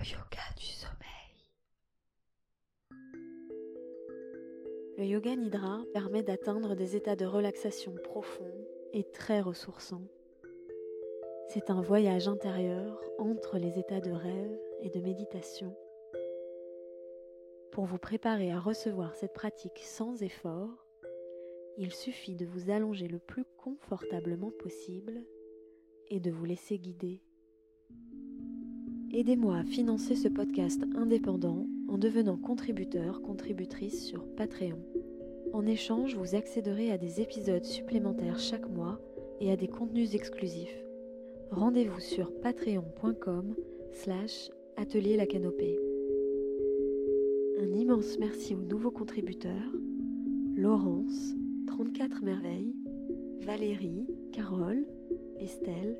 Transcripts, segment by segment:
Le yoga du sommeil. Le yoga nidra permet d'atteindre des états de relaxation profonds et très ressourçants. C'est un voyage intérieur entre les états de rêve et de méditation. Pour vous préparer à recevoir cette pratique sans effort, il suffit de vous allonger le plus confortablement possible et de vous laisser guider. Aidez-moi à financer ce podcast indépendant en devenant contributeur, contributrice sur Patreon. En échange, vous accéderez à des épisodes supplémentaires chaque mois et à des contenus exclusifs. Rendez-vous sur patreon.com slash atelier la canopée. Un immense merci aux nouveaux contributeurs, Laurence, 34 merveilles, Valérie, Carole, Estelle,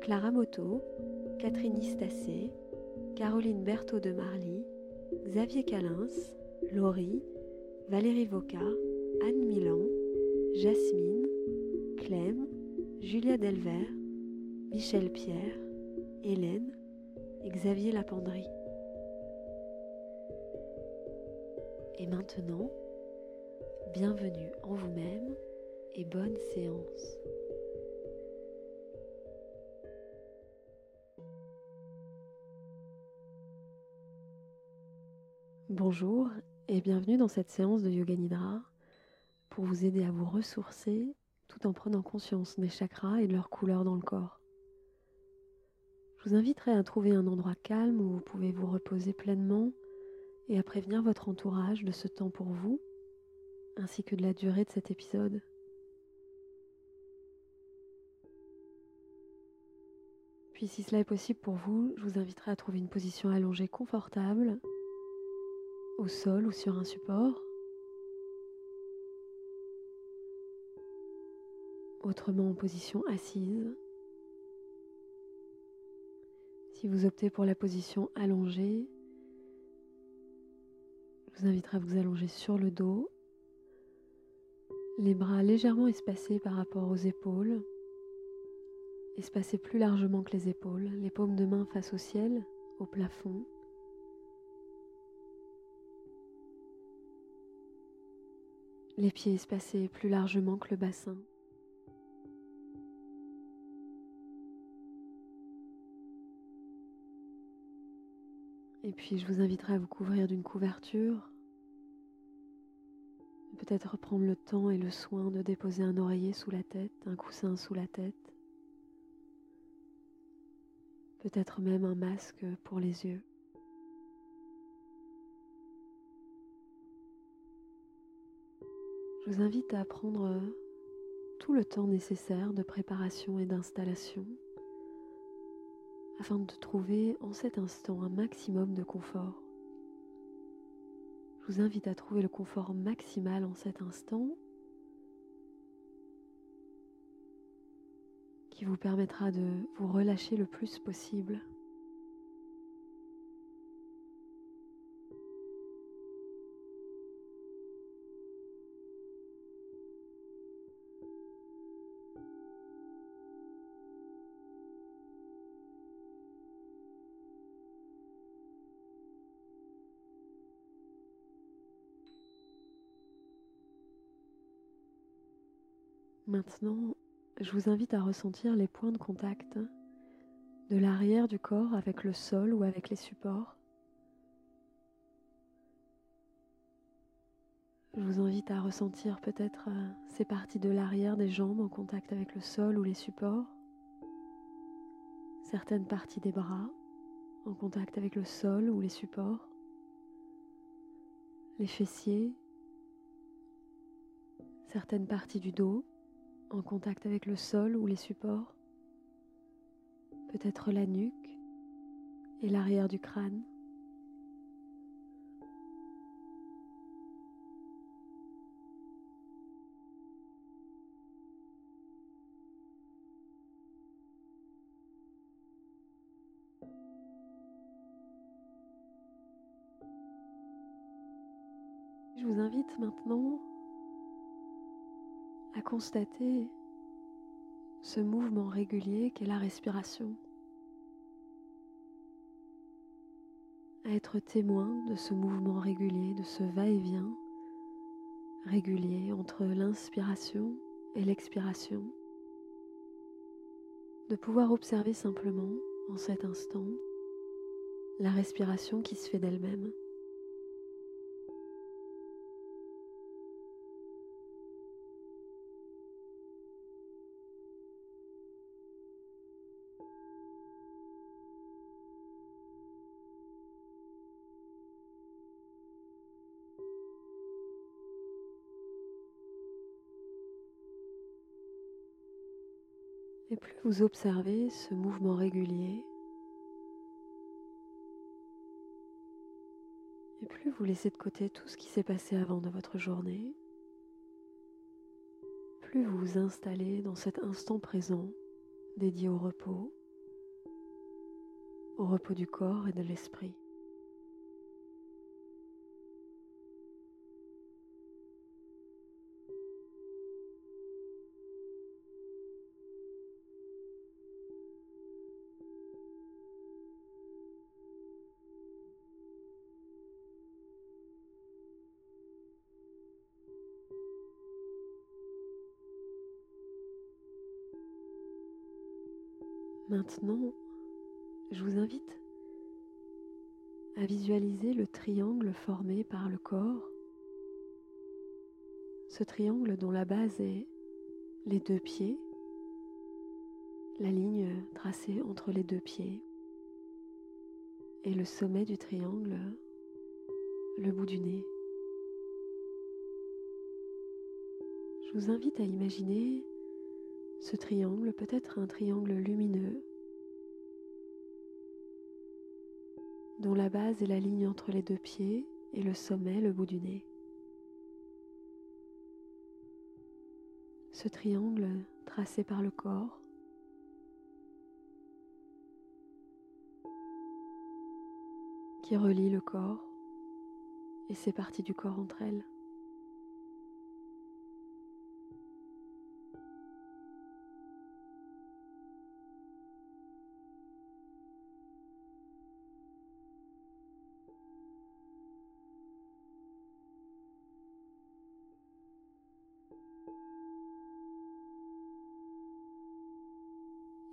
Clara Moto, Catherine Istacé, Caroline Berthaud de Marly, Xavier Calins, Laurie, Valérie Voca, Anne Milan, Jasmine, Clem, Julia Delvert, Michel Pierre, Hélène et Xavier Lapendry. Et maintenant, bienvenue en vous-même et bonne séance. Bonjour et bienvenue dans cette séance de Yoga Nidra pour vous aider à vous ressourcer tout en prenant conscience des chakras et de leurs couleurs dans le corps. Je vous inviterai à trouver un endroit calme où vous pouvez vous reposer pleinement et à prévenir votre entourage de ce temps pour vous ainsi que de la durée de cet épisode. Puis si cela est possible pour vous, je vous inviterai à trouver une position allongée confortable au sol ou sur un support. Autrement en position assise. Si vous optez pour la position allongée, je vous inviterai à vous allonger sur le dos, les bras légèrement espacés par rapport aux épaules, espacés plus largement que les épaules, les paumes de main face au ciel, au plafond. Les pieds espacés plus largement que le bassin. Et puis je vous inviterai à vous couvrir d'une couverture. Peut-être prendre le temps et le soin de déposer un oreiller sous la tête, un coussin sous la tête. Peut-être même un masque pour les yeux. Je vous invite à prendre tout le temps nécessaire de préparation et d'installation afin de trouver en cet instant un maximum de confort. Je vous invite à trouver le confort maximal en cet instant qui vous permettra de vous relâcher le plus possible. Maintenant, je vous invite à ressentir les points de contact de l'arrière du corps avec le sol ou avec les supports. Je vous invite à ressentir peut-être euh, ces parties de l'arrière des jambes en contact avec le sol ou les supports, certaines parties des bras en contact avec le sol ou les supports, les fessiers, certaines parties du dos en contact avec le sol ou les supports, peut-être la nuque et l'arrière du crâne. Je vous invite maintenant à constater ce mouvement régulier qu'est la respiration. à être témoin de ce mouvement régulier, de ce va-et-vient régulier entre l'inspiration et l'expiration, de pouvoir observer simplement en cet instant la respiration qui se fait d'elle-même. Et plus vous observez ce mouvement régulier, et plus vous laissez de côté tout ce qui s'est passé avant de votre journée, plus vous vous installez dans cet instant présent dédié au repos, au repos du corps et de l'esprit. Maintenant, je vous invite à visualiser le triangle formé par le corps, ce triangle dont la base est les deux pieds, la ligne tracée entre les deux pieds et le sommet du triangle, le bout du nez. Je vous invite à imaginer ce triangle peut être un triangle lumineux dont la base est la ligne entre les deux pieds et le sommet le bout du nez. Ce triangle tracé par le corps qui relie le corps et ses parties du corps entre elles.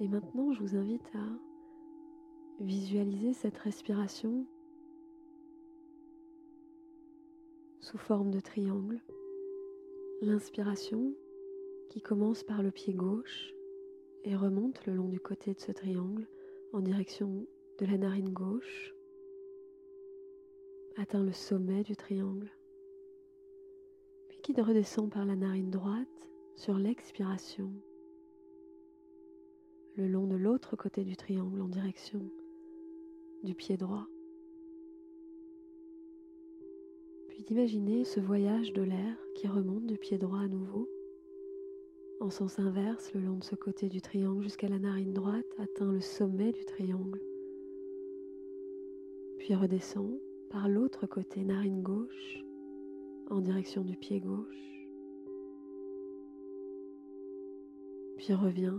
Maintenant, je vous invite à visualiser cette respiration sous forme de triangle. L'inspiration qui commence par le pied gauche et remonte le long du côté de ce triangle en direction de la narine gauche, atteint le sommet du triangle, puis qui redescend par la narine droite sur l'expiration le long de l'autre côté du triangle en direction du pied droit. Puis d'imaginer ce voyage de l'air qui remonte du pied droit à nouveau, en sens inverse le long de ce côté du triangle jusqu'à la narine droite, atteint le sommet du triangle, puis redescend par l'autre côté narine gauche en direction du pied gauche, puis revient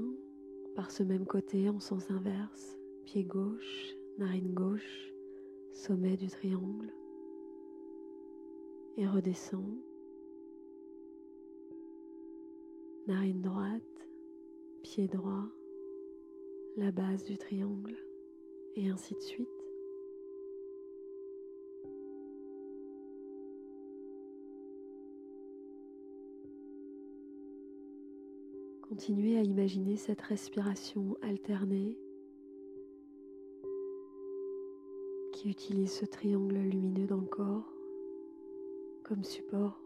par ce même côté en sens inverse, pied gauche, narine gauche, sommet du triangle, et redescend, narine droite, pied droit, la base du triangle, et ainsi de suite. Continuez à imaginer cette respiration alternée qui utilise ce triangle lumineux dans le corps comme support.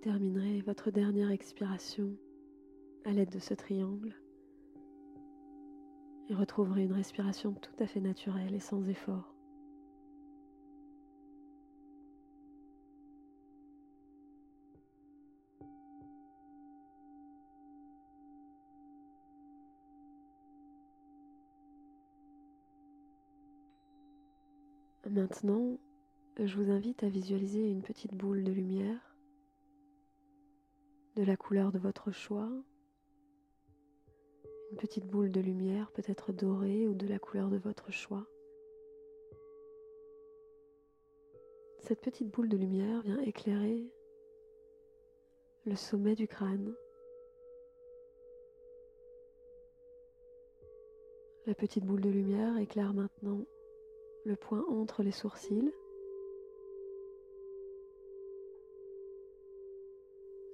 Terminerez votre dernière expiration à l'aide de ce triangle et retrouverez une respiration tout à fait naturelle et sans effort. Maintenant, je vous invite à visualiser une petite boule de lumière de la couleur de votre choix. Une petite boule de lumière peut-être dorée ou de la couleur de votre choix. Cette petite boule de lumière vient éclairer le sommet du crâne. La petite boule de lumière éclaire maintenant le point entre les sourcils,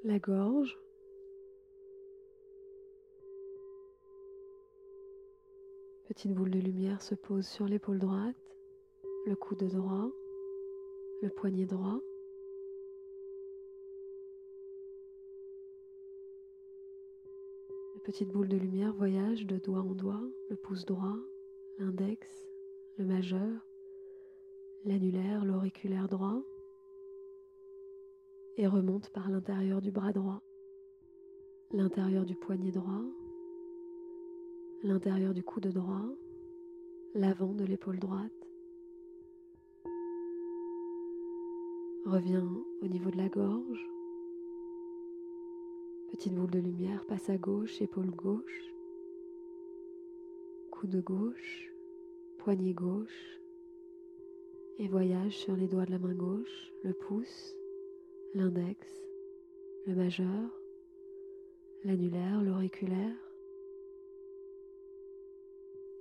la gorge, petite boule de lumière se pose sur l'épaule droite, le coude droit, le poignet droit. Petite boule de lumière voyage de doigt en doigt, le pouce droit, l'index, le majeur, l'annulaire, l'auriculaire droit et remonte par l'intérieur du bras droit, l'intérieur du poignet droit, l'intérieur du coude droit, l'avant de l'épaule droite. Revient au niveau de la gorge. Petite boule de lumière passe à gauche, épaule gauche, coude gauche, poignet gauche et voyage sur les doigts de la main gauche, le pouce, l'index, le majeur, l'annulaire, l'auriculaire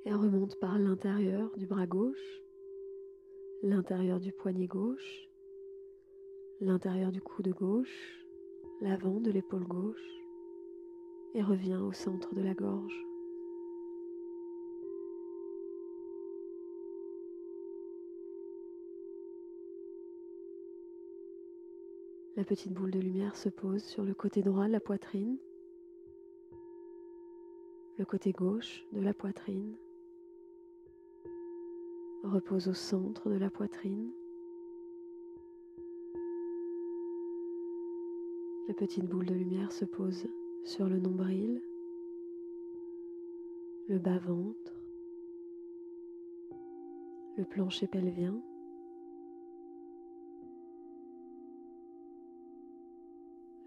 et remonte par l'intérieur du bras gauche, l'intérieur du poignet gauche, l'intérieur du coude gauche, l'avant de l'épaule gauche et revient au centre de la gorge. La petite boule de lumière se pose sur le côté droit de la poitrine, le côté gauche de la poitrine, repose au centre de la poitrine. La petite boule de lumière se pose sur le nombril, le bas-ventre, le plancher pelvien.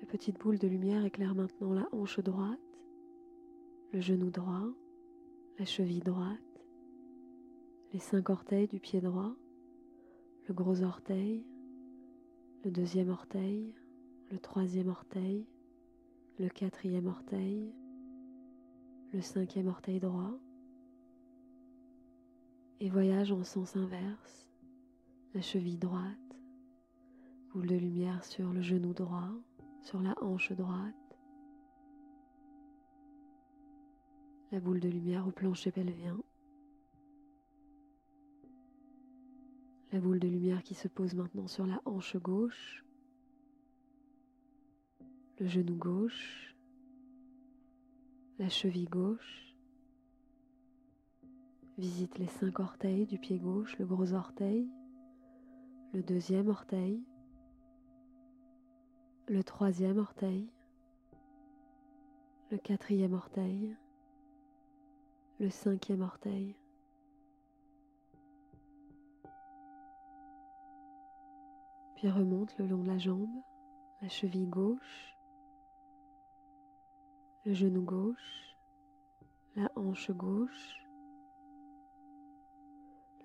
Petite boule de lumière éclaire maintenant la hanche droite, le genou droit, la cheville droite, les cinq orteils du pied droit, le gros orteil, le deuxième orteil, le troisième orteil, le quatrième orteil, le cinquième orteil droit, et voyage en sens inverse, la cheville droite, boule de lumière sur le genou droit, sur la hanche droite, la boule de lumière au plancher pelvien, la boule de lumière qui se pose maintenant sur la hanche gauche, le genou gauche, la cheville gauche, visite les cinq orteils du pied gauche, le gros orteil, le deuxième orteil, le troisième orteil, le quatrième orteil, le cinquième orteil. Puis remonte le long de la jambe, la cheville gauche, le genou gauche, la hanche gauche,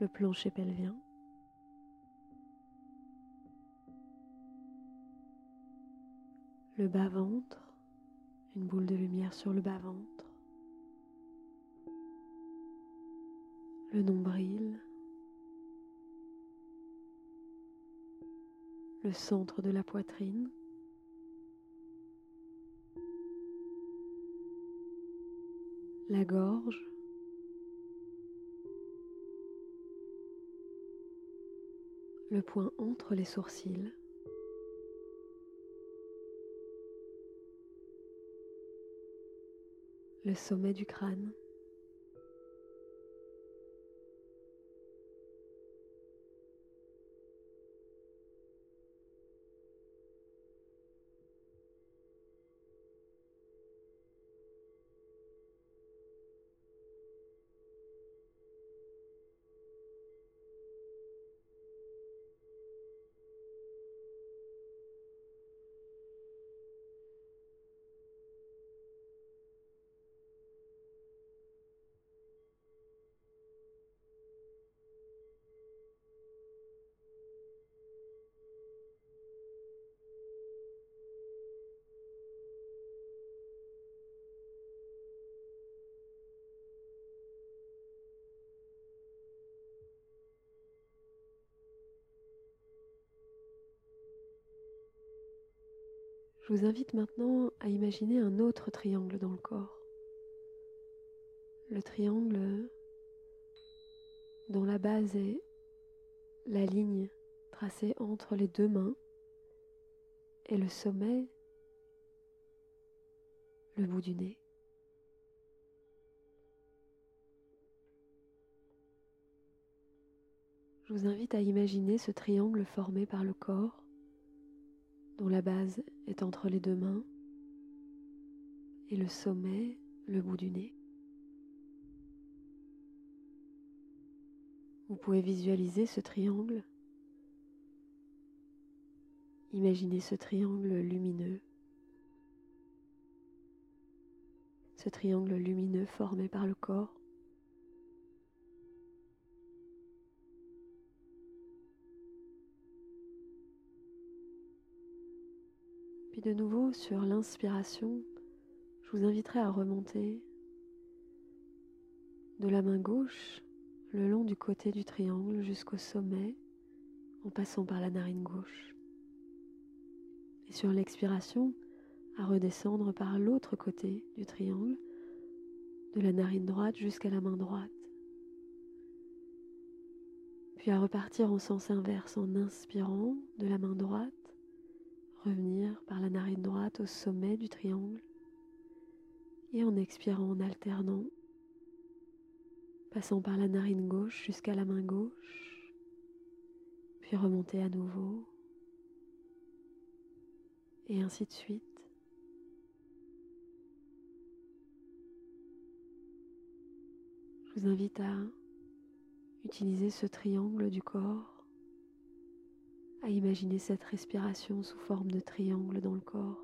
le plancher pelvien. Le bas-ventre, une boule de lumière sur le bas-ventre, le nombril, le centre de la poitrine, la gorge, le point entre les sourcils, le sommet du crâne. Je vous invite maintenant à imaginer un autre triangle dans le corps. Le triangle dont la base est la ligne tracée entre les deux mains et le sommet, le bout du nez. Je vous invite à imaginer ce triangle formé par le corps dont la base est entre les deux mains et le sommet, le bout du nez. Vous pouvez visualiser ce triangle. Imaginez ce triangle lumineux. Ce triangle lumineux formé par le corps. De nouveau, sur l'inspiration, je vous inviterai à remonter de la main gauche le long du côté du triangle jusqu'au sommet en passant par la narine gauche. Et sur l'expiration, à redescendre par l'autre côté du triangle, de la narine droite jusqu'à la main droite. Puis à repartir en sens inverse en inspirant de la main droite revenir par la narine droite au sommet du triangle et en expirant en alternant, passant par la narine gauche jusqu'à la main gauche, puis remonter à nouveau, et ainsi de suite. Je vous invite à utiliser ce triangle du corps à imaginer cette respiration sous forme de triangle dans le corps.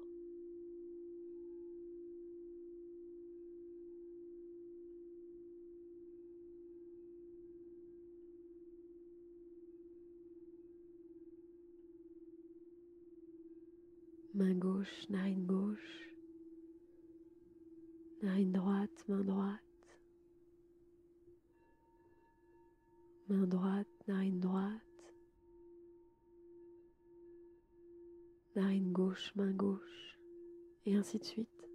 Main gauche, narine gauche, narine droite, main droite, main droite, narine droite. Narine gauche, main gauche, et ainsi de suite.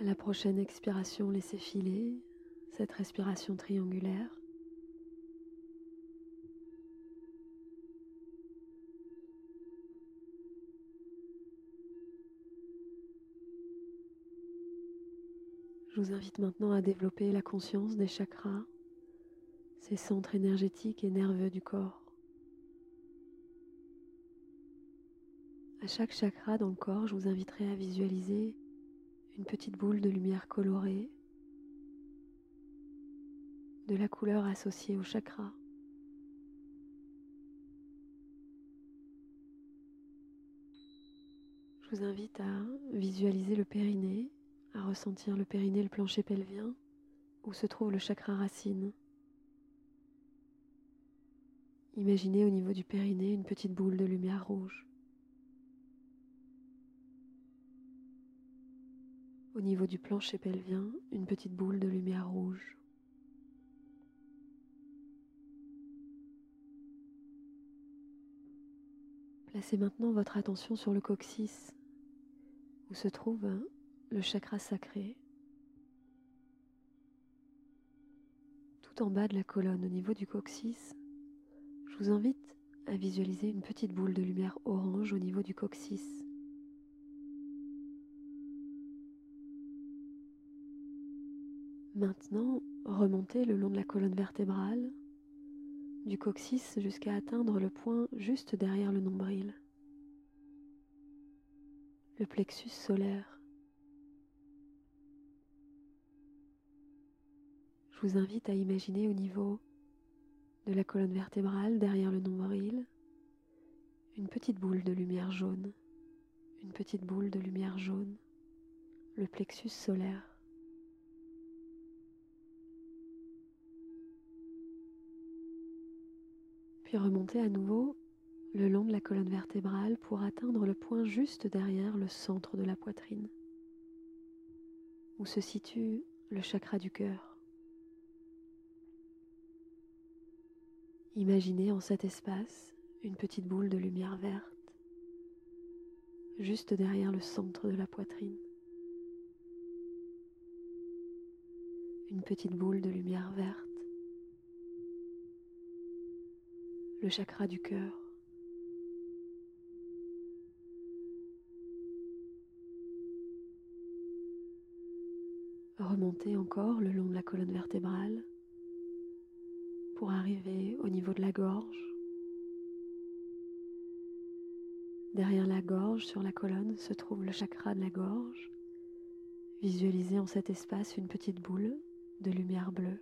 À la prochaine expiration, laissez filer cette respiration triangulaire. Je vous invite maintenant à développer la conscience des chakras, ces centres énergétiques et nerveux du corps. À chaque chakra dans le corps, je vous inviterai à visualiser une petite boule de lumière colorée, de la couleur associée au chakra. Je vous invite à visualiser le périnée, à ressentir le périnée, le plancher pelvien, où se trouve le chakra racine. Imaginez au niveau du périnée une petite boule de lumière rouge. Au niveau du plancher pelvien, une petite boule de lumière rouge. Placez maintenant votre attention sur le coccyx, où se trouve le chakra sacré. Tout en bas de la colonne, au niveau du coccyx, je vous invite à visualiser une petite boule de lumière orange au niveau du coccyx. Maintenant, remontez le long de la colonne vertébrale, du coccyx jusqu'à atteindre le point juste derrière le nombril, le plexus solaire. Je vous invite à imaginer au niveau de la colonne vertébrale derrière le nombril une petite boule de lumière jaune, une petite boule de lumière jaune, le plexus solaire. Puis remonter à nouveau le long de la colonne vertébrale pour atteindre le point juste derrière le centre de la poitrine, où se situe le chakra du cœur. Imaginez en cet espace une petite boule de lumière verte, juste derrière le centre de la poitrine. Une petite boule de lumière verte le chakra du cœur. Remontez encore le long de la colonne vertébrale pour arriver au niveau de la gorge. Derrière la gorge, sur la colonne, se trouve le chakra de la gorge. Visualisez en cet espace une petite boule de lumière bleue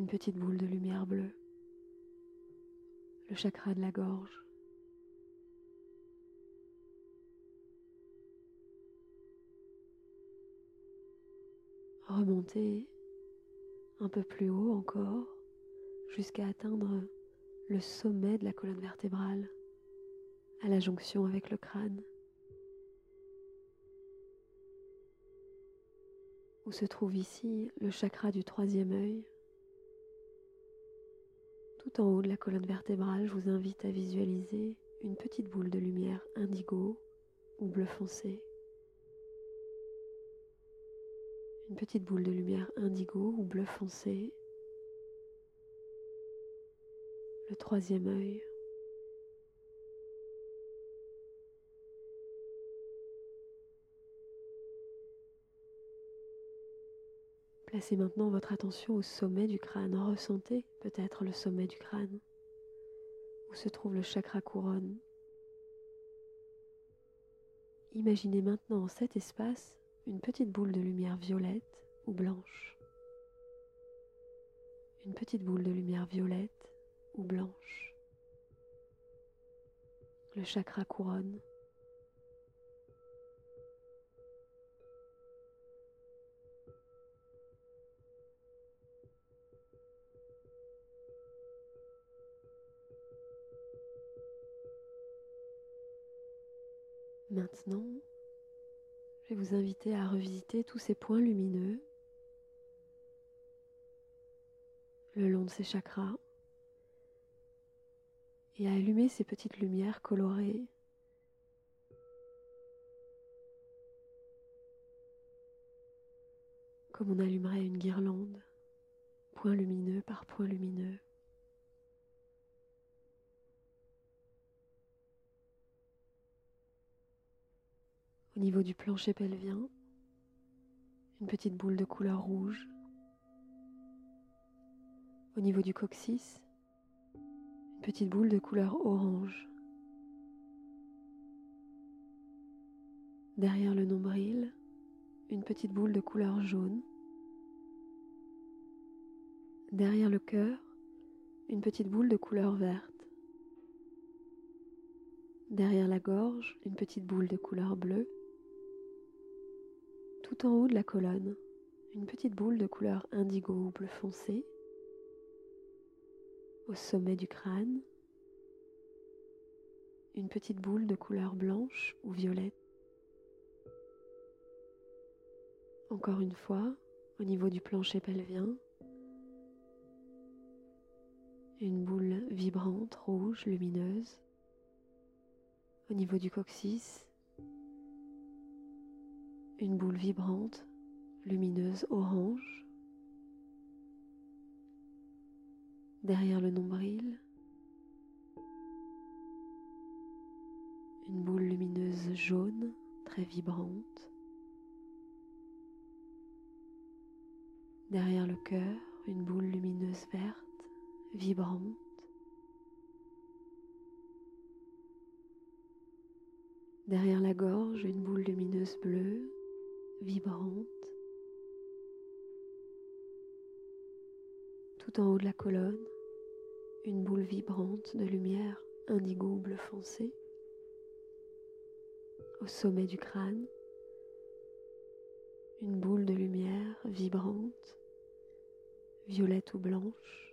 une petite boule de lumière bleue, le chakra de la gorge. Remontez un peu plus haut encore jusqu'à atteindre le sommet de la colonne vertébrale à la jonction avec le crâne. Où se trouve ici le chakra du troisième œil tout en haut de la colonne vertébrale, je vous invite à visualiser une petite boule de lumière indigo ou bleu foncé. Une petite boule de lumière indigo ou bleu foncé. Le troisième œil. Placez maintenant votre attention au sommet du crâne. Ressentez peut-être le sommet du crâne, où se trouve le chakra couronne. Imaginez maintenant en cet espace une petite boule de lumière violette ou blanche. Une petite boule de lumière violette ou blanche. Le chakra couronne. Maintenant, je vais vous inviter à revisiter tous ces points lumineux le long de ces chakras et à allumer ces petites lumières colorées comme on allumerait une guirlande, point lumineux par point lumineux. Au niveau du plancher pelvien, une petite boule de couleur rouge. Au niveau du coccyx, une petite boule de couleur orange. Derrière le nombril, une petite boule de couleur jaune. Derrière le cœur, une petite boule de couleur verte. Derrière la gorge, une petite boule de couleur bleue. Tout en haut de la colonne, une petite boule de couleur indigo ou bleu foncé. Au sommet du crâne, une petite boule de couleur blanche ou violette. Encore une fois, au niveau du plancher pelvien, une boule vibrante, rouge, lumineuse. Au niveau du coccyx, une boule vibrante, lumineuse, orange. Derrière le nombril, une boule lumineuse jaune, très vibrante. Derrière le cœur, une boule lumineuse verte vibrante. Derrière la gorge, une boule lumineuse bleue, vibrante. Tout en haut de la colonne, une boule vibrante de lumière indigo bleu foncé. Au sommet du crâne, une boule de lumière vibrante, violette ou blanche.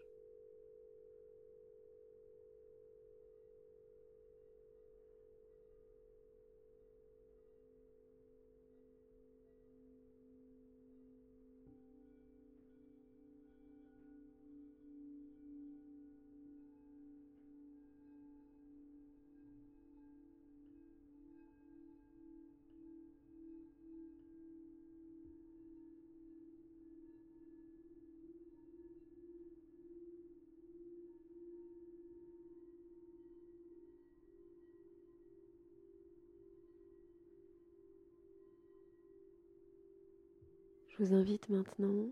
Je vous invite maintenant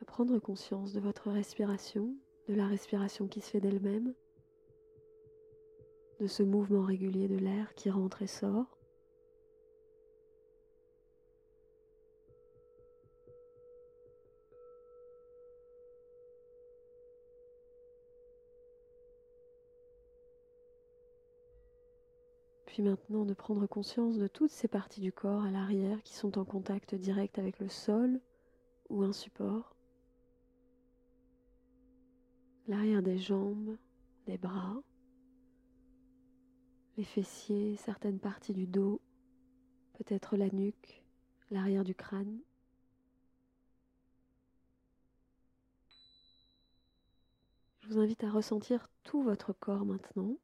à prendre conscience de votre respiration, de la respiration qui se fait d'elle-même, de ce mouvement régulier de l'air qui rentre et sort. Maintenant de prendre conscience de toutes ces parties du corps à l'arrière qui sont en contact direct avec le sol ou un support. L'arrière des jambes, des bras, les fessiers, certaines parties du dos, peut-être la nuque, l'arrière du crâne. Je vous invite à ressentir tout votre corps maintenant.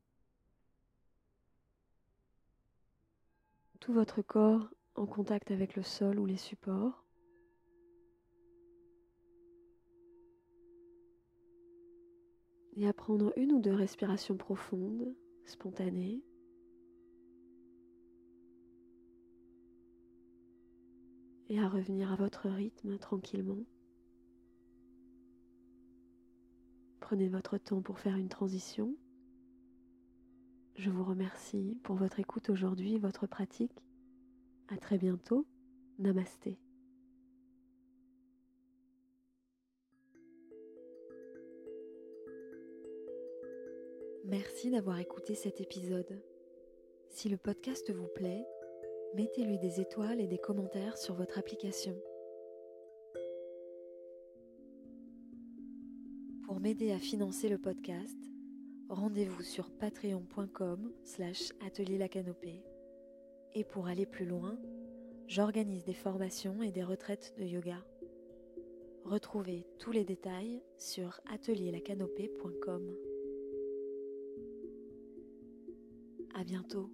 Tout votre corps en contact avec le sol ou les supports. Et à prendre une ou deux respirations profondes, spontanées. Et à revenir à votre rythme tranquillement. Prenez votre temps pour faire une transition. Je vous remercie pour votre écoute aujourd'hui, votre pratique. À très bientôt. Namasté. Merci d'avoir écouté cet épisode. Si le podcast vous plaît, mettez-lui des étoiles et des commentaires sur votre application. Pour m'aider à financer le podcast, rendez-vous sur patreon.com slash atelier la canopée. Et pour aller plus loin, j'organise des formations et des retraites de yoga. Retrouvez tous les détails sur atelierlacanopée.com. À bientôt.